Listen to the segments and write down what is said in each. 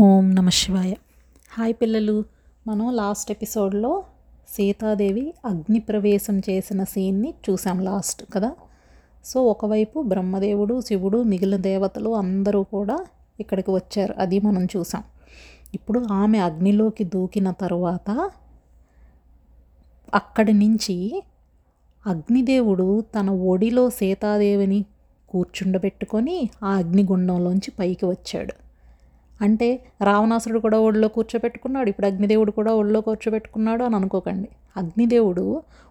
ఓం నమ శివాయ. హాయ్ పిల్లలు మనం లాస్ట్ ఎపిసోడ్లో సీతాదేవి అగ్ని ప్రవేశం చేసిన సీన్ని చూసాం లాస్ట్ కదా? సో ఒకవైపు బ్రహ్మదేవుడు శివుడు మిగిలిన దేవతలు అందరూ కూడా ఇక్కడికి వచ్చారు. అది మనం చూసాం. ఇప్పుడు ఆమె అగ్నిలోకి దూకిన తర్వాత అక్కడి నుంచి అగ్నిదేవుడు తన ఒడిలో సీతాదేవిని కూర్చుండబెట్టుకొని ఆ అగ్నిగుండంలోంచి పైకి వచ్చాడు. అంటే రావణాసురుడు కూడా ఒడిలో కూర్చోబెట్టుకున్నాడు ఇప్పుడు అగ్నిదేవుడు కూడా ఒడిలో కూర్చోబెట్టుకున్నాడు అని అనుకోకండి. అగ్నిదేవుడు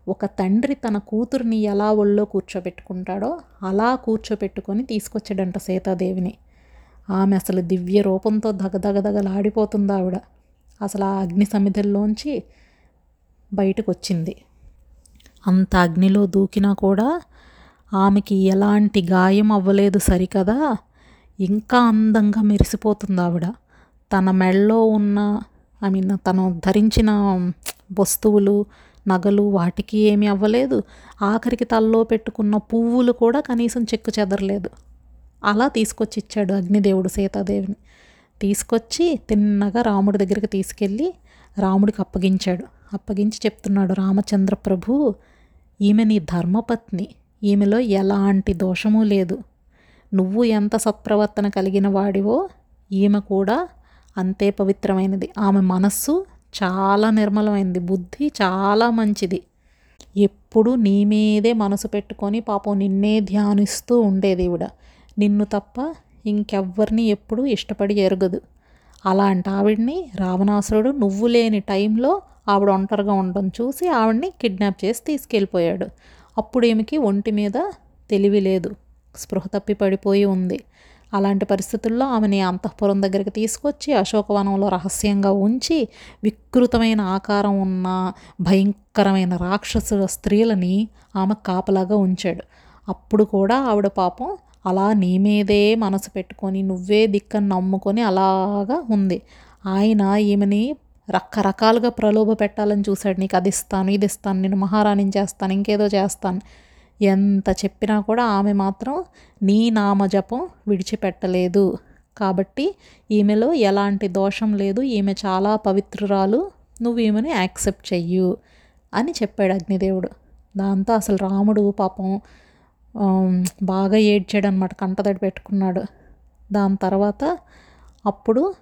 ఒక తండ్రి తన కూతుర్ని ఎలా ఒళ్ళో కూర్చోబెట్టుకుంటాడో అలా కూర్చోబెట్టుకొని తీసుకొచ్చాడంట సీతాదేవిని. ఆమె అసలు దివ్య రూపంతో దగదగదగలాడిపోతుంది ఆవిడ. అసలు ఆ అగ్ని సమిధల్లోంచి బయటకు వచ్చింది అంత అగ్నిలో దూకినా కూడా ఆమెకి ఎలాంటి గాయం అవ్వలేదు సరికదా? ఇంకా అందంగా మెరిసిపోతుంది ఆవిడ. తన మెడలో ఉన్న ఐ మీన్ తను ధరించిన వస్తువులు నగలు వాటికి ఏమీ అవ్వలేదు. ఆఖరికి తల్లో పెట్టుకున్న పువ్వులు కూడా కనీసం చెక్కు చెదరలేదు. అలా తీసుకొచ్చి ఇచ్చాడు అగ్నిదేవుడు సీతాదేవిని. తీసుకొచ్చి తిన్నగా రాముడి దగ్గరికి తీసుకెళ్ళి రాముడికి అప్పగించాడు. అప్పగించి చెప్తున్నాడు రామచంద్ర ప్రభు ఈమె నీ ధర్మపత్ని. ఈమెలో ఎలాంటి దోషము లేదు. నువ్వు ఎంత సత్ప్రవర్తన కలిగిన వాడివో ఈమె కూడా అంతే పవిత్రమైనది. ఆమె మనస్సు చాలా నిర్మలమైనది బుద్ధి చాలా మంచిది. ఎప్పుడు నీ మీదే మనసు పెట్టుకొని పాపం నిన్నే ధ్యానిస్తూ ఉండేది ఈవిడ. నిన్ను తప్ప ఇంకెవ్వరిని ఎప్పుడు ఇష్టపడి ఎరగదు. అలాంటి ఆవిడ్ని రావణాసురుడు నువ్వు లేని టైంలో ఆవిడ ఒంటరిగా ఉండడం చూసి ఆవిడ్ని కిడ్నాప్ చేసి తీసుకెళ్ళిపోయాడు. అప్పుడు ఈమెకి ఒంటి మీద తెలివి లేదు. స్పృహ తప్పి పడిపోయి ఉంది. అలాంటి పరిస్థితుల్లో ఆమెని అంతఃపురం దగ్గరికి తీసుకొచ్చి అశోకవనంలో రహస్యంగా ఉంచి వికృతమైన ఆకారం ఉన్న భయంకరమైన రాక్షసుల స్త్రీలని ఆమె కాపలాగా ఉంచాడు. అప్పుడు కూడా ఆవిడ పాపం అలా నీ మీదే మనసు పెట్టుకొని నువ్వే దిక్కని నమ్ముకొని అలాగా ఉంది. ఆయన ఈమెని రకరకాలుగా ప్రలోభ పెట్టాలని చూశాడు. నీకు అది ఇస్తాను ఇది ఇస్తాను నేను మహారాణిని చేస్తాను ఇంకేదో చేస్తాను. ఎంత చెప్పినా కూడా ఆమె మాత్రం నీ నామజపం విడిచిపెట్టలేదు. కాబట్టి ఈమెలో ఎలాంటి దోషం లేదు. ఈమె చాలా పవిత్రురాలు. నువ్వు ఈమెను యాక్సెప్ట్ చెయ్యు అని చెప్పాడు అగ్నిదేవుడు. దాంతో అసలు రాముడు పాపం బాగా ఏడ్చాడు అనమాట కంటతడి పెట్టుకున్నాడు. దాని తర్వాత అప్పుడు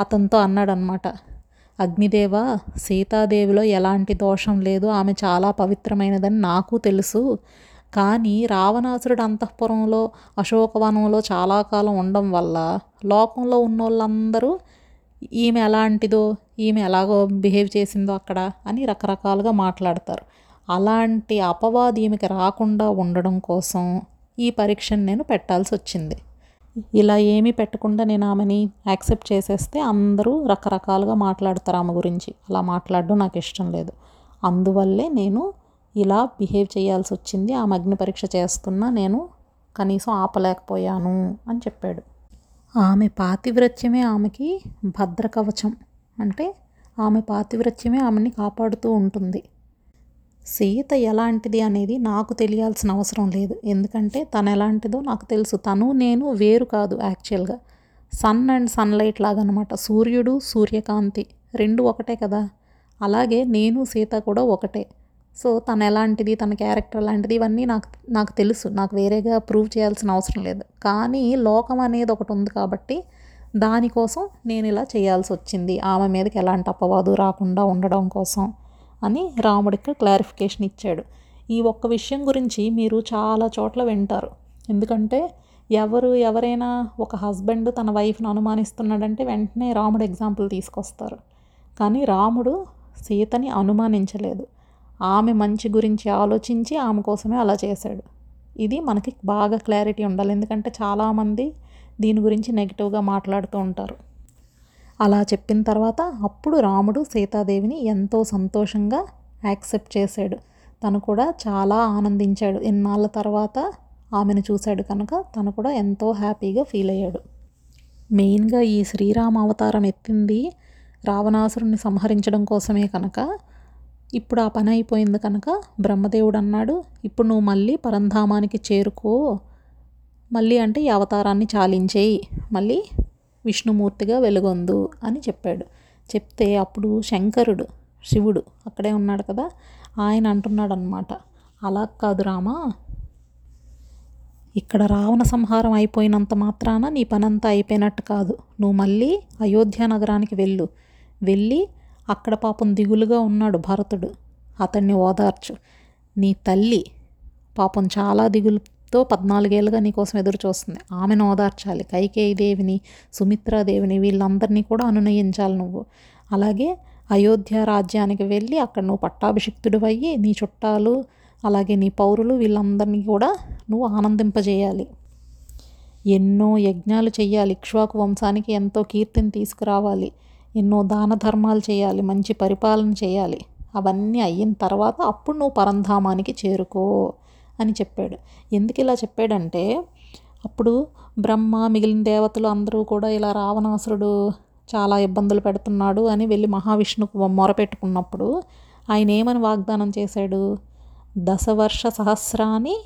అతనితో అన్నాడనమాట అగ్నిదేవ సీతాదేవిలో ఎలాంటి దోషం లేదు. ఆమె చాలా పవిత్రమైనదని నాకు తెలుసు. కానీ రావణాసురుడు అంతఃపురంలో అశోకవనంలో చాలా కాలం ఉండడం వల్ల లోకంలో ఉన్న వాళ్ళందరూ ఈమె ఎలాంటిదో ఈమె ఎలాగో బిహేవ్ చేసిందో అక్కడ అని రకరకాలుగా మాట్లాడతారు. అలాంటి అపవాది ఈమెకి రాకుండా ఉండడం కోసం ఈ పరీక్షను నేను పెట్టాల్సి వచ్చింది. ఇలా ఏమీ పెట్టకుండా నేను ఆమెని యాక్సెప్ట్ చేసేస్తే అందరూ రకరకాలుగా మాట్లాడతారు ఆమె గురించి. అలా మాట్లాడడం నాకు ఇష్టం లేదు. అందువల్లే నేను ఇలా బిహేవ్ చేయాల్సి వచ్చింది. ఆమె అగ్ని పరీక్ష చేస్తున్నా నేను కనీసం ఆపలేకపోయాను అని చెప్పాడు. ఆమె పాతివ్రత్యమే ఆమెకి భద్రకవచం. అంటే ఆమె పాతివ్రత్యమే ఆమెని కాపాడుతూ ఉంటుంది. సీత ఎలాంటిది అనేది నాకు తెలియాల్సిన అవసరం లేదు. ఎందుకంటే తను ఎలాంటిదో నాకు తెలుసు. తను నేను వేరు కాదు యాక్చువల్గా. సన్ అండ్ సన్లైట్ లాగా అనమాట సూర్యుడు సూర్యకాంతి రెండు ఒకటే కదా. అలాగే నేను సీత కూడా ఒకటే. సో తను ఎలాంటిది తన క్యారెక్టర్ లాంటిది ఇవన్నీ నాకు నాకు తెలుసు. నాకు వేరేగా ప్రూవ్ చేయాల్సిన అవసరం లేదు. కానీ లోకం అనేది ఒకటి ఉంది కాబట్టి దానికోసం నేను ఇలా చేయాల్సి వచ్చింది. ఆమె మీదకి ఎలాంటి అపవాదు రాకుండా ఉండడం కోసం. అని రాముడికి క్లారిఫికేషన్ ఇచ్చాడు. ఈ ఒక్క విషయం గురించి మీరు చాలా చోట్ల వింటారు. ఎందుకంటే ఎవరు ఎవరైనా ఒక హస్బెండ్ తన వైఫ్ను అనుమానిస్తున్నాడంటే వెంటనే రాముడు ఎగ్జాంపుల్ తీసుకొస్తారు. కానీ రాముడు సీతని అనుమానించలేదు. ఆమె మంచి గురించి ఆలోచించి ఆమె కోసమే అలా చేశాడు. ఇది మనకి బాగా క్లారిటీ ఉండాలి. ఎందుకంటే చాలామంది దీని గురించి నెగిటివ్గా మాట్లాడుతూ ఉంటారు. అలా చెప్పిన తర్వాత అప్పుడు రాముడు సీతాదేవిని ఎంతో సంతోషంగా యాక్సెప్ట్ చేశాడు. తను కూడా చాలా ఆనందించాడు. ఎన్నాళ్ళ తర్వాత ఆమెను చూశాడు కనుక తను కూడా ఎంతో హ్యాపీగా ఫీల్ అయ్యాడు. మెయిన్గా ఈ శ్రీరామ అవతారం ఎత్తింది రావణాసురుణ్ణి సంహరించడం కోసమే కనుక. ఇప్పుడు ఆ పని అయిపోయింది కనుక బ్రహ్మదేవుడు అన్నాడు ఇప్పుడు నువ్వు మళ్ళీ పరంధామానికి చేరుకో. మళ్ళీ అంటే ఈ అవతారాన్ని చాలించేయి. మళ్ళీ విష్ణుమూర్తిగా వెలుగొందు అని చెప్పాడు. చెప్తే అప్పుడు శంకరుడు శివుడు అక్కడే ఉన్నాడు కదా ఆయన అంటున్నాడు అనమాట అలా కాదు రామా ఇక్కడ రావణ సంహారం అయిపోయినంత మాత్రాన నీ పనంతా అయిపోయినట్టు కాదు. నువ్వు మళ్ళీ అయోధ్య నగరానికి వెళ్ళు. వెళ్ళి అక్కడ పాపం దిగులుగా ఉన్నాడు భరతుడు. అతన్ని ఓదార్చు. నీ తల్లి పాపం చాలా దిగులు తో పద్నాలుగేళ్ళుగా నీకోసం ఎదురు చూస్తుంది. ఆమెను ఓదార్చాలి కైకేయి దేవిని సుమిత్రాదేవిని వీళ్ళందరినీ కూడా అనునయించాలి నువ్వు. అలాగే అయోధ్య రాజ్యానికి వెళ్ళి అక్కడ నువ్వు పట్టాభిషిక్తుడు అయ్యి నీ చుట్టాలు అలాగే నీ పౌరులు వీళ్ళందరినీ కూడా నువ్వు ఆనందింపజేయాలి. ఎన్నో యజ్ఞాలు చేయాలి ఇక్ష్వాకు వంశానికి ఎంతో కీర్తిని తీసుకురావాలి. ఎన్నో దాన ధర్మాలు చేయాలి మంచి పరిపాలన చేయాలి అవన్నీ అయిన తర్వాత అప్పుడు నువ్వు పరంధామానికి చేరుకో. అని చెప్పాడు. ఎందుకు ఇలా చెప్పాడంటే అప్పుడు బ్రహ్మ మిగిలిన దేవతలు అందరూ కూడా ఇలా రావణాసురుడు చాలా ఇబ్బందులు పెడుతున్నాడు అని వెళ్ళి మహావిష్ణుకు మొరపెట్టుకున్నప్పుడు ఆయన ఏమని వాగ్దానం చేశాడు? దశవర్ష సహస్రాన్ని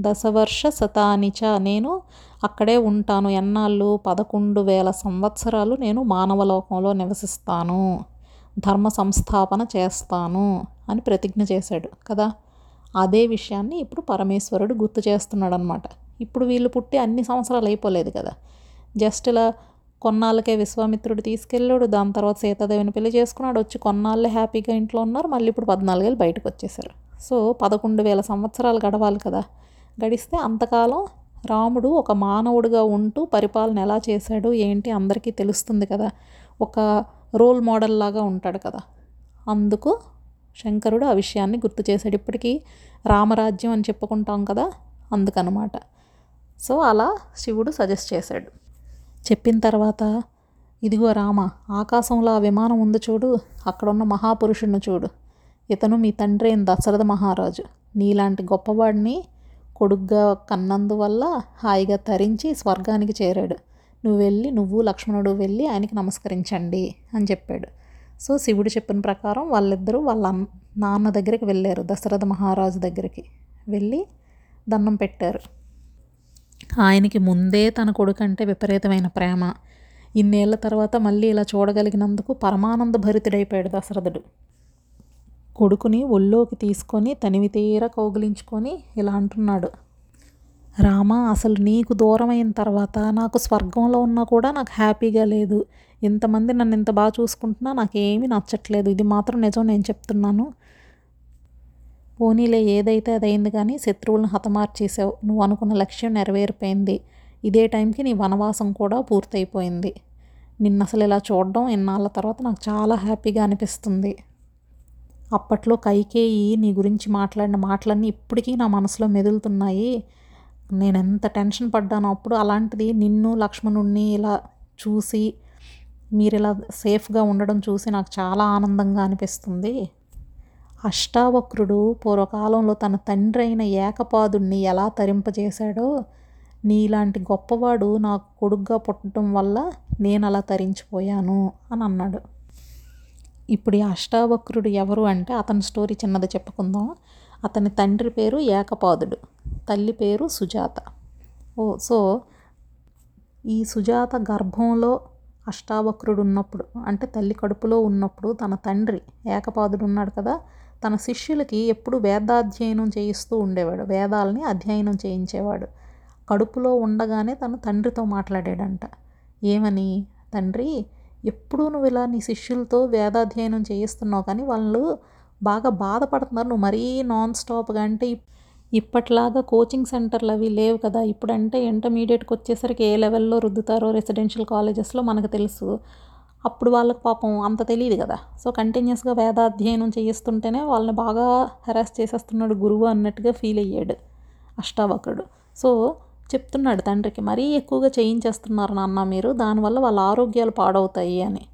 దశవర్ష శతానిచ నేను అక్కడే ఉంటాను. ఎన్నాళ్ళు? పదకొండు వేల సంవత్సరాలు నేను మానవలోకంలో నివసిస్తాను. ధర్మ సంస్థాపన చేస్తాను అని ప్రతిజ్ఞ చేశాడు. కదా? అదే విషయాన్ని ఇప్పుడు పరమేశ్వరుడు గుర్తు చేస్తున్నాడు అనమాట ఇప్పుడు వీళ్ళు పుట్టి అన్ని సంవత్సరాలు అయిపోలేదు కదా. జస్ట్ ఇలా కొన్నాళ్ళకే విశ్వామిత్రుడు తీసుకెళ్ళాడు దాని తర్వాత సీతాదేవిని పెళ్ళి చేసుకున్నాడు వచ్చి కొన్నాళ్ళే హ్యాపీగా ఇంట్లో ఉన్నారు మళ్ళీ ఇప్పుడు పద్నాలుగేళ్ళు బయటకు వచ్చేసారు సో పదకొండు వేల సంవత్సరాలు గడవాలి కదా. గడిస్తే అంతకాలం రాముడు ఒక మానవుడిగా ఉంటూ పరిపాలన ఎలా చేశాడు ఏంటి అందరికీ తెలుస్తుంది కదా. ఒక రోల్ మోడల్ లాగా ఉంటాడు కదా. అందుకు శంకరుడు ఆ విషయాన్ని గుర్తు చేశాడు. ఇప్పటికీ రామరాజ్యం అని చెప్పుకుంటాం కదా అందుకనమాట. సో అలా శివుడు సజెస్ట్ చేశాడు. చెప్పిన తర్వాత ఇదిగో రామ ఆకాశంలో ఆ విమానం ఉంది చూడు అక్కడున్న మహాపురుషుడిని చూడు. ఇతను మీ తండ్రి అయిన దశరథ మహారాజు. నీలాంటి గొప్పవాడిని కొడుగ్గా కన్నందువల్ల హాయిగా తరించి స్వర్గానికి చేరాడు. నువ్వు వెళ్ళి నువ్వు లక్ష్మణుడు వెళ్ళి ఆయనకి నమస్కరించండి అని చెప్పాడు. సో శివుడు చెప్పిన ప్రకారం వాళ్ళిద్దరూ వాళ్ళ అన్న- నాన్న దగ్గరికి వెళ్ళారు దశరథ మహారాజు దగ్గరికి వెళ్ళి దండం పెట్టారు. ఆయనకి ముందే తన కొడుకంటే విపరీతమైన ప్రేమ. ఇన్నేళ్ళ తర్వాత మళ్ళీ ఇలా చూడగలిగినందుకు పరమానంద భరితుడైపోయాడు దశరథుడు. కొడుకుని ఒళ్ళోకి తీసుకొని తనివి తీర కౌగిలించుకొని ఇలా అంటున్నాడు రామ అసలు నీకు దూరమైన తర్వాత నాకు స్వర్గంలో ఉన్నా కూడా నాకు హ్యాపీగా లేదు. ఇంతమంది నన్ను ఇంత బాగా చూసుకుంటున్నా నాకేమీ నచ్చట్లేదు. ఇది మాత్రం నిజం నేను చెప్తున్నాను. పోనీలే ఏదైతే అదైంది కానీ శత్రువులను హతమార్చేసావు. నువ్వు అనుకున్న లక్ష్యం నెరవేరిపోయింది. ఇదే టైంకి నీ వనవాసం కూడా పూర్తయిపోయింది. నిన్న అసలు ఇలా చూడడం ఎన్నాళ్ళ తర్వాత నాకు చాలా హ్యాపీగా అనిపిస్తుంది. అప్పట్లో కైకేయి నీ గురించి మాట్లాడిన మాటలన్నీ ఇప్పటికీ నా మనసులో మెదులుతున్నాయి. నేను ఎంత టెన్షన్ పడ్డానో అప్పుడు అలాంటిది నిన్ను లక్ష్మణుణ్ణి ఇలా చూసి మీరు ఇలా సేఫ్గా ఉండడం చూసి నాకు చాలా ఆనందంగా అనిపిస్తుంది. అష్టావక్రుడు పూర్వకాలంలో తన తండ్రి అయిన ఏకపాదుణ్ణి ఎలా తరింపజేశాడో నీలాంటి గొప్పవాడు నాకు కొడుగ్గా పుట్టడం వల్ల నేను అలా తరించిపోయాను అని అన్నాడు. ఇప్పుడు ఈ అష్టావక్రుడు ఎవరు అంటే అతని స్టోరీ చిన్నది చెప్పుకుందాం. అతని తండ్రి పేరు ఏకపాదుడు తల్లి పేరు సుజాత. ఓ సో ఈ సుజాత గర్భంలో అష్టావక్రుడు ఉన్నప్పుడు అంటే తల్లి కడుపులో ఉన్నప్పుడు తన తండ్రి ఏకపాదుడు ఉన్నాడు కదా తన శిష్యులకి ఎప్పుడు వేదాధ్యయనం చేయిస్తూ ఉండేవాడు వేదాలని అధ్యయనం చేయించేవాడు. కడుపులో ఉండగానే తన తండ్రితో మాట్లాడాడంట. ఏమని? తండ్రి ఎప్పుడూ నువ్వు ఇలా నీ శిష్యులతో వేదాధ్యయనం చేయిస్తున్నావు కానీ వాళ్ళు బాగా బాధపడుతున్నారు. నువ్వు మరీ నాన్ స్టాప్గా అంటే ఇప్పట్లాగా కోచింగ్ సెంటర్లు అవి లేవు కదా. ఇప్పుడంటే ఇంటర్మీడియట్కి వచ్చేసరికి ఏ లెవెల్లో రుద్దుతారో రెసిడెన్షియల్ కాలేజెస్లో మనకు తెలుసు. అప్పుడు వాళ్ళకి పాపం అంత తెలియదు కదా. సో కంటిన్యూస్గా వేదాధ్యయనం చేయిస్తుంటేనే వాళ్ళని బాగా హెరాస్ చేసేస్తున్నాడు గురువు అన్నట్టుగా ఫీల్ అయ్యాడు అష్టావకుడు. సో చెప్తున్నాడు తండ్రికి మరీ ఎక్కువగా చేయించేస్తున్నారు నాన్న మీరు దానివల్ల వాళ్ళ ఆరోగ్యాలు పాడవుతాయి అని.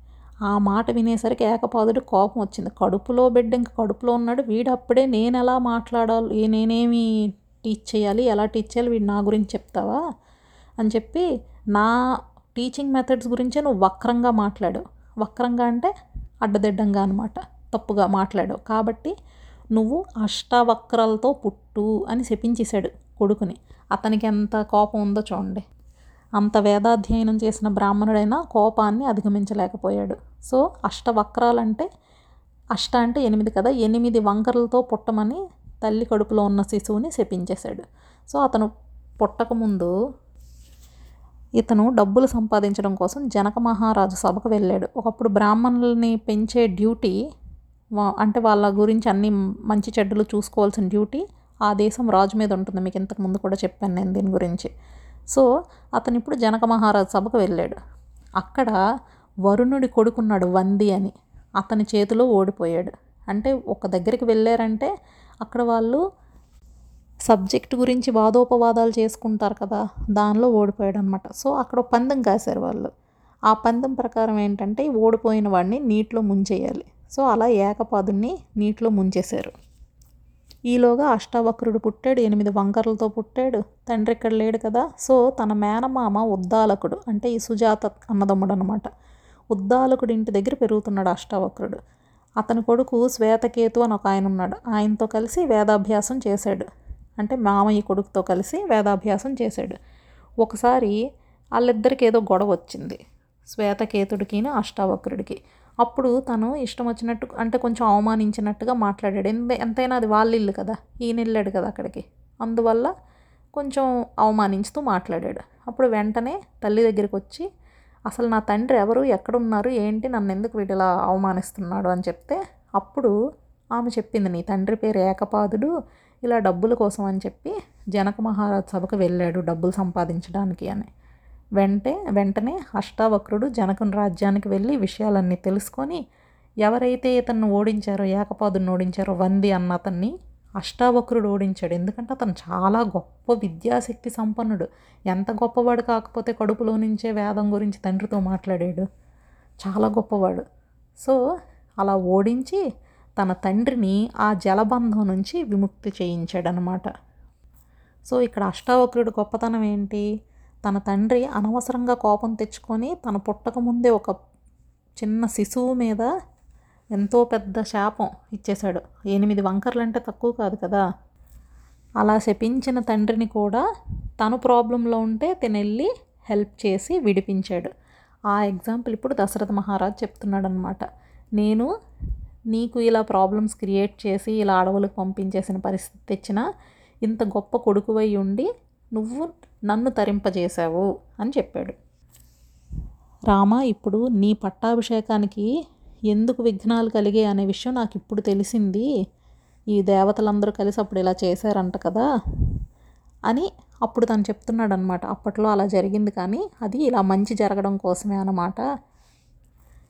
ఆ మాట వినేసరికి ఏకపాదుడు కోపం వచ్చింది. కడుపులో బిడ్డ ఇంక కడుపులో ఉన్నాడు. వీడు అప్పుడే నేను ఎలా మాట్లాడాలి నేనేమి టీచ్ చేయాలి? ఎలా టీచ్ చేయాలి? వీడు నా గురించి చెప్తావా? అని చెప్పి నా టీచింగ్ మెథడ్స్ గురించే నువ్వు వక్రంగా మాట్లాడు వక్రంగా అంటే అడ్డదిడ్డంగా అనమాట తప్పుగా మాట్లాడు కాబట్టి నువ్వు అష్టవక్రాలతో పుట్టు అని శపించేశాడు కొడుకుని. అతనికి ఎంత కోపం ఉందో చూడండి. అంత వేదాధ్యయనం చేసిన బ్రాహ్మణుడైనా కోపాన్ని అధిగమించలేకపోయాడు. సో అష్టవక్రాలంటే అష్ట అంటే ఎనిమిది కదా ఎనిమిది వంకరలతో పుట్టమని తల్లి కడుపులో ఉన్న శిశువుని శపించేశాడు. సో అతను పుట్టకముందు ఇతను డబ్బులు సంపాదించడం కోసం జనక మహారాజు సభకు వెళ్ళాడు. ఒకప్పుడు బ్రాహ్మణుల్ని పెంచే డ్యూటీ అంటే వాళ్ళ గురించి అన్ని మంచి చెడ్డలు చూసుకోవాల్సిన డ్యూటీ ఆ దేశం రాజు మీద ఉంటుంది. మీకు ఇంతకు ముందు కూడా చెప్పాను నేను దీని గురించి. సో అతను ఇప్పుడు జనక మహారాజ్ సభకు వెళ్ళాడు. అక్కడ వరుణుడి కొడుకున్నాడు వంది అని. అతని చేతిలో ఓడిపోయాడు. అంటే ఒక దగ్గరికి వెళ్ళారంటే అక్కడ వాళ్ళు సబ్జెక్ట్ గురించి వాదోపవాదాలు చేసుకుంటారు కదా దానిలో ఓడిపోయాడు అనమాట సో అక్కడ పందెం కాశారు వాళ్ళు. ఆ పందెం ప్రకారం ఏంటంటే ఓడిపోయిన వాడిని నీటిలో ముంచేయాలి. సో అలా ఏకపాదుని నీటిలో ముంచేశారు. ఈలోగా అష్టావక్రుడు పుట్టాడు ఎనిమిది వంకరలతో పుట్టాడు తండ్రి ఇక్కడ లేడు కదా. సో తన మేనమామ ఉద్దాలకుడు అంటే ఈ సుజాత అన్నదమ్ముడు అనమాట ఉద్దాలకుడు ఇంటి దగ్గర పెరుగుతున్నాడు అష్టావక్రుడు. అతని కొడుకు శ్వేతకేతు అని ఒక ఆయన ఉన్నాడు. ఆయనతో కలిసి వేదాభ్యాసం చేశాడు. అంటే మామయ్య కొడుకుతో కలిసి వేదాభ్యాసం చేశాడు. ఒకసారి వాళ్ళిద్దరికి ఏదో గొడవ వచ్చింది. శ్వేతకేతుడికి అష్టావక్రుడికి. అప్పుడు తను ఇష్టం వచ్చినట్టు అంటే కొంచెం అవమానించినట్టుగా మాట్లాడాడు. ఎంతైనా అది వాళ్ళ ఇల్లు కదా ఈయన వెళ్ళాడు కదా అక్కడికి. అందువల్ల కొంచెం అవమానించుతూ మాట్లాడాడు. అప్పుడు వెంటనే తల్లి దగ్గరికి వచ్చి అసలు నా తండ్రి ఎవరు? ఎక్కడున్నారు? ఏంటి? నన్ను ఎందుకు వీటిలా అవమానిస్తున్నాడు? అని చెప్తే అప్పుడు ఆమె చెప్పింది నీ తండ్రి పేరు ఏకపాదుడు ఇలా డబ్బుల కోసం అని చెప్పి జనక మహారాజ్ సభకు వెళ్ళాడు డబ్బులు సంపాదించడానికి అని. వెంటే వెంటనే అష్టావక్రుడు జనకుని రాజ్యానికి వెళ్ళి విషయాలన్నీ తెలుసుకొని ఎవరైతే ఇతన్ని ఓడించారో ఏకపాదుని ఓడించారో వంది అన్న అతన్ని అష్టావక్రుడు ఓడించాడు. ఎందుకంటే అతను చాలా గొప్ప విద్యాశక్తి సంపన్నుడు. ఎంత గొప్పవాడు కాకపోతే కడుపులో నుంచే వేదం గురించి తండ్రితో మాట్లాడాడు. చాలా గొప్పవాడు. సో అలా ఓడించి తన తండ్రిని ఆ జలబంధం నుంచి విముక్తి చేయించాడనమాట సో ఇక్కడ అష్టావక్రుడు గొప్పతనం ఏంటి? తన తండ్రి అనవసరంగా కోపం తెచ్చుకొని తన పుట్టక ముందే ఒక చిన్న శిశువు మీద ఎంతో పెద్ద శాపం ఇచ్చేశాడు. ఎనిమిది వంకర్లు అంటే తక్కువ కాదు కదా? అలా శపించిన తండ్రిని కూడా తను ప్రాబ్లంలో ఉంటే తినెళ్ళి హెల్ప్ చేసి విడిపించాడు. ఆ ఎగ్జాంపుల్ ఇప్పుడు దశరథ మహారాజ్ చెప్తున్నాడు అనమాట నేను నీకు ఇలా ప్రాబ్లమ్స్ క్రియేట్ చేసి ఇలా అడవులకు పంపించేసిన పరిస్థితి తెచ్చిన ఇంత గొప్ప కొడుకువై ఉండి నువ్వు నన్ను తరింపజేశావు అని చెప్పాడు. రామ ఇప్పుడు నీ పట్టాభిషేకానికి ఎందుకు విఘ్నాలు కలిగే అనే విషయం నాకు ఇప్పుడు తెలిసింది. ఈ దేవతలందరూ కలిసి అప్పుడు ఇలా చేశారంట కదా అని అప్పుడు తను చెప్తున్నాడు అనమాట అప్పట్లో అలా జరిగింది కానీ అది ఇలా మంచి జరగడం కోసమే అన్నమాట.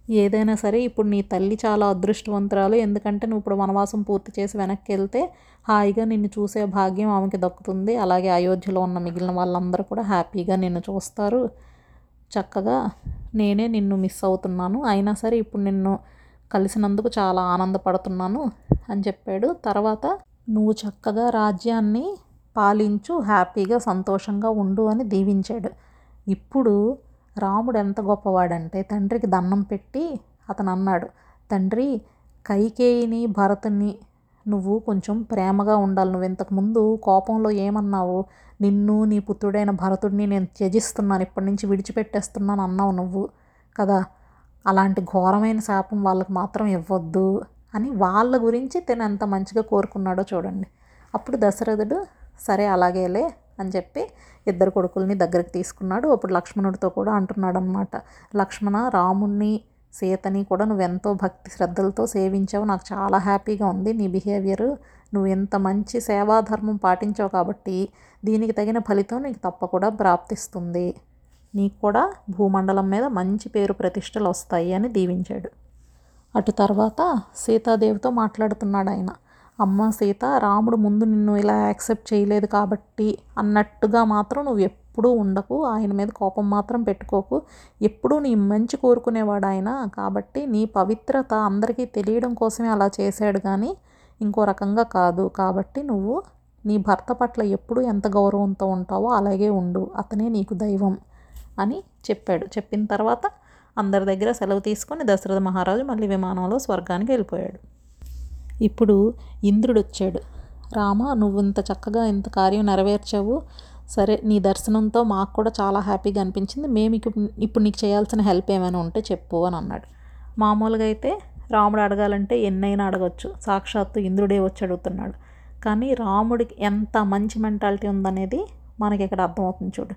ఏదైనా సరే ఇప్పుడు నీ తల్లి చాలా అదృష్టవంతురాలు. ఎందుకంటే నువ్వు ఇప్పుడు వనవాసం పూర్తి చేసి వెనక్కి వెళ్తే హాయిగా నిన్ను చూసే భాగ్యం ఆమెకి దక్కుతుంది. అలాగే అయోధ్యలో ఉన్న మిగిలిన వాళ్ళందరూ కూడా హ్యాపీగా నిన్ను చూస్తారు. చక్కగా నేనే నిన్ను మిస్ అవుతున్నాను. అయినా సరే ఇప్పుడు నిన్ను కలిసినందుకు చాలా ఆనందపడుతున్నాను అని చెప్పాడు. తర్వాత నువ్వు చక్కగా రాజ్యాన్ని పాలించు హ్యాపీగా సంతోషంగా ఉండు అని దీవించాడు. ఇప్పుడు రాముడు ఎంత గొప్పవాడంటే తండ్రికి దండం పెట్టి అతను అన్నాడు తండ్రి కైకేయిని భరతుని నువ్వు కొంచెం ప్రేమగా ఉండాలి. నువ్వు ఇంతకుముందు కోపంలో ఏమన్నావు? నిన్ను నీ పుత్రుడైన భరతుడిని నేను త్యజిస్తున్నాను. ఇప్పటి నుంచి విడిచిపెట్టేస్తున్నాను అన్నావు నువ్వు కదా? అలాంటి ఘోరమైన శాపం వాళ్ళకి మాత్రం ఇవ్వద్దు అని వాళ్ళ గురించి తను ఎంత మంచిగా కోరుకున్నాడో చూడండి. అప్పుడు దశరథుడు సరే అలాగేలే. అని చెప్పి ఇద్దరు కొడుకుల్ని దగ్గరికి తీసుకున్నాడు. అప్పుడు లక్ష్మణుడితో కూడా అంటున్నాడు అనమాట లక్ష్మణ రాముణ్ణి సీతని కూడా నువ్వు ఎంతో భక్తి శ్రద్ధలతో సేవించావు. నాకు చాలా హ్యాపీగా ఉంది నీ బిహేవియర్. నువ్వు ఎంత మంచి సేవాధర్మం పాటించావు కాబట్టి దీనికి తగిన ఫలితం నీకు తప్పకుండా ప్రాప్తిస్తుంది. నీకు కూడా భూమండలం మీద మంచి పేరు ప్రతిష్టలు వస్తాయి అని దీవించాడు. అటు తర్వాత సీతాదేవితో మాట్లాడుతున్నాడు ఆయన. అమ్మ సీత రాముడు ముందు నిన్ను ఇలా యాక్సెప్ట్ చేయలేదు కాబట్టి అన్నట్టుగా మాత్రం నువ్వు ఎప్పుడూ ఉండకు. ఆయన మీద కోపం మాత్రం పెట్టుకోకు. ఎప్పుడూ నీ మంచి కోరుకునేవాడు ఆయన కాబట్టి నీ పవిత్రత అందరికీ తెలియడం కోసమే అలా చేశాడు కానీ ఇంకో రకంగా కాదు. కాబట్టి నువ్వు నీ భర్త పట్ల ఎప్పుడు ఎంత గౌరవంతో ఉంటావో అలాగే ఉండు. అతనే నీకు దైవం అని చెప్పాడు. చెప్పిన తర్వాత అందరి దగ్గర సెలవు తీసుకొని దశరథ మహారాజు మళ్ళీ విమానంలో స్వర్గానికి వెళ్ళిపోయాడు. ఇప్పుడు ఇంద్రుడు వచ్చాడు రామ నువ్వు ఇంత చక్కగా ఇంత కార్యం నెరవేర్చావు. సరే నీ దర్శనంతో మాకు కూడా చాలా హ్యాపీగా అనిపించింది. మేము ఇప్పుడు ఇప్పుడు నీకు చేయాల్సిన హెల్ప్ ఏమైనా ఉంటే చెప్పు అని అన్నాడు. మామూలుగా అయితే రాముడు అడగాలంటే ఎన్నైనా అడగచ్చు. సాక్షాత్తు ఇంద్రుడే వచ్చి అడుగుతున్నాడు. కానీ రాముడికి ఎంత మంచి మెంటాలిటీ ఉందనేది మనకి ఇక్కడ అర్థమవుతుంది చూడు.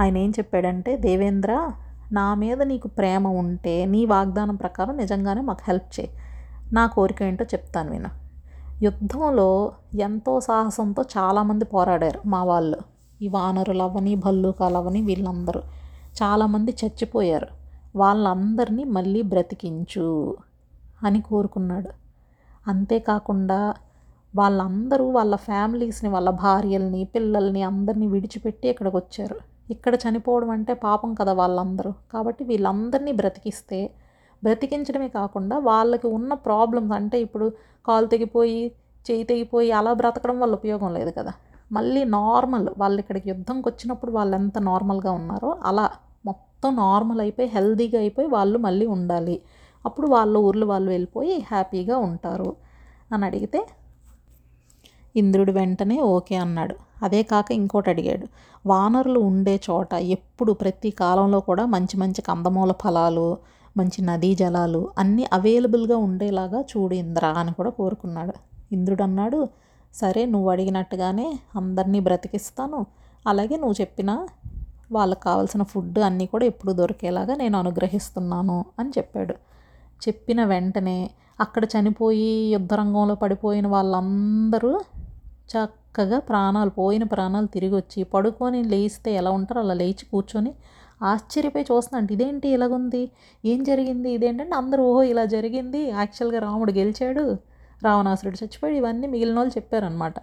ఆయన ఏం చెప్పాడంటే దేవేంద్ర నా మీద నీకు ప్రేమ ఉంటే నీ వాగ్దానం ప్రకారం నిజంగానే మాకు హెల్ప్ చేయి. నా కోరిక ఏంటో చెప్తాను విను. యుద్ధంలో ఎంతో సాహసంతో చాలామంది పోరాడారు మా వాళ్ళు. ఈ వానరులు అవని భల్లూకాలు అవని వీళ్ళందరూ. చాలామంది చచ్చిపోయారు. వాళ్ళందరినీ మళ్ళీ బ్రతికించు అని కోరుకున్నాడు. అంతేకాకుండా వాళ్ళందరూ వాళ్ళ ఫ్యామిలీస్ని వాళ్ళ భార్యల్ని పిల్లల్ని అందరినీ విడిచిపెట్టి ఇక్కడికి వచ్చారు ఇక్కడ చనిపోవడం అంటే పాపం కదా వాళ్ళందరూ. కాబట్టి వీళ్ళందరినీ బ్రతికిస్తే బ్రతికించడమే కాకుండా వాళ్ళకి ఉన్న ప్రాబ్లమ్స్ అంటే ఇప్పుడు కాలు తెగిపోయి చేయి తెగిపోయి అలా బ్రతకడం వల్ల ఉపయోగం లేదు కదా. మళ్ళీ నార్మల్ వాళ్ళు ఇక్కడికి యుద్ధంకి వచ్చినప్పుడు వాళ్ళు ఎంత నార్మల్గా ఉన్నారో అలా మొత్తం నార్మల్ అయిపోయి హెల్దీగా అయిపోయి వాళ్ళు మళ్ళీ ఉండాలి. అప్పుడు వాళ్ళ ఊర్లు వాళ్ళు వెళ్ళిపోయి హ్యాపీగా ఉంటారు అని అడిగితే ఇంద్రుడు వెంటనే ఓకే అన్నాడు. అదే కాక ఇంకోటి అడిగాడు. వానరులు ఉండే చోట ఎప్పుడు ప్రతి కాలంలో కూడా మంచి మంచి కందమూల ఫలాలు మంచి నదీ జలాలు అన్నీ అవైలబుల్గా ఉండేలాగా చూడు ఇంద్ర అని కూడా కోరుకున్నాడు. ఇంద్రుడు అన్నాడు సరే నువ్వు అడిగినట్టుగానే అందరినీ బ్రతికిస్తాను. అలాగే నువ్వు చెప్పిన వాళ్ళకి కావాల్సిన ఫుడ్ అన్నీ కూడా ఎప్పుడు దొరికేలాగా నేను అనుగ్రహిస్తున్నాను అని చెప్పాడు. చెప్పిన వెంటనే అక్కడ చనిపోయి యుద్ధరంగంలో పడిపోయిన వాళ్ళందరూ చక్కగా ప్రాణాలు పోయిన ప్రాణాలు తిరిగి వచ్చి పడుకొని లేస్తే ఎలా ఉంటారో? అలా లేచి కూర్చొని ఆశ్చర్యపోయి చూస్తున్నాను. ఇదేంటి ఇలాగుంది? ఏం జరిగింది? ఇదేంటంటే అందరూ ఓహో ఇలా జరిగింది. యాక్చువల్గా రాముడు గెలిచాడు. రావణాసురుడు చచ్చిపోయాడు. ఇవన్నీ మిగిలిన వాళ్ళు చెప్పారనమాట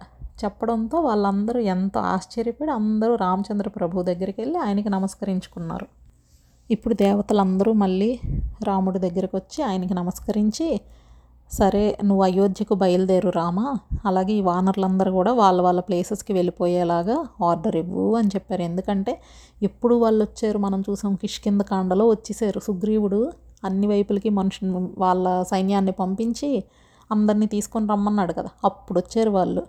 చెప్పడంతో వాళ్ళందరూ ఎంతో ఆశ్చర్యపడి అందరూ రామచంద్ర ప్రభు దగ్గరికి వెళ్ళి ఆయనకి నమస్కరించుకున్నారు. ఇప్పుడు దేవతలందరూ మళ్ళీ రాముడి దగ్గరికి వచ్చి ఆయనకి నమస్కరించి సరే నువ్వు అయోధ్యకు బయలుదేరు రామా? అలాగే ఈ వానర్లందరూ కూడా వాళ్ళ వాళ్ళ ప్లేసెస్కి వెళ్ళిపోయేలాగా ఆర్డర్ ఇవ్వు అని చెప్పారు. ఎందుకంటే ఎప్పుడు వాళ్ళు వచ్చారు మనం చూసాం కిష్కింద కాండలో వచ్చేసారు సుగ్రీవుడు. అన్ని వైపులకి మనుషుని వాళ్ళ సైన్యాన్ని పంపించి అందరినీ తీసుకొని రమ్మన్నాడు కదా. అప్పుడు వచ్చారు వాళ్ళు.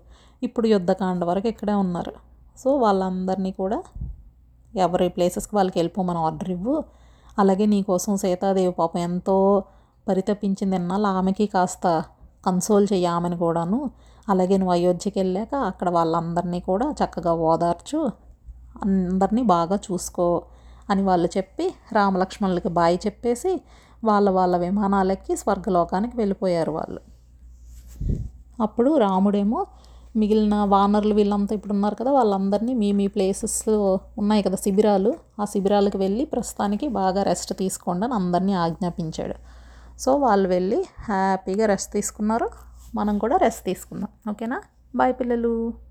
ఇప్పుడు యుద్ధకాండ వరకు ఇక్కడే ఉన్నారు. సో వాళ్ళందరినీ కూడా ఎవరి ప్లేసెస్కి వాళ్ళకి వెళ్ళిపోమని ఆర్డర్ ఇవ్వు. అలాగే నీకోసం సీతాదేవి పాపం ఎంతో పరితపించిందన్నాళ్ళు ఆమెకి కాస్త కన్సోల్ చేయి ఆమెను కూడాను. అలాగే నువ్వు అయోధ్యకి వెళ్ళాక అక్కడ వాళ్ళందరినీ కూడా చక్కగా ఓదార్చు. అందరినీ బాగా చూసుకో అని వాళ్ళు చెప్పి రామలక్ష్మణులకి బాయి చెప్పేసి వాళ్ళ వాళ్ళ విమానాలెక్కి స్వర్గలోకానికి వెళ్ళిపోయారు వాళ్ళు. అప్పుడు రాముడేమో మిగిలిన వానరులు వీళ్ళంతా ఇప్పుడు ఉన్నారు కదా వాళ్ళందరినీ మీ మీ ప్లేసెస్ ఉన్నాయి కదా శిబిరాలు. ఆ శిబిరాలకు వెళ్ళి ప్రస్తుతానికి బాగా రెస్ట్ తీసుకోండి అని అందరినీ ఆజ్ఞాపించాడు. సో వాళ్ళు వెళ్ళి హ్యాపీగా రెస్ట్ తీసుకున్నారు. మనం కూడా రెస్ట్ తీసుకుందాం. ఓకేనా? బాయ్ పిల్లలు.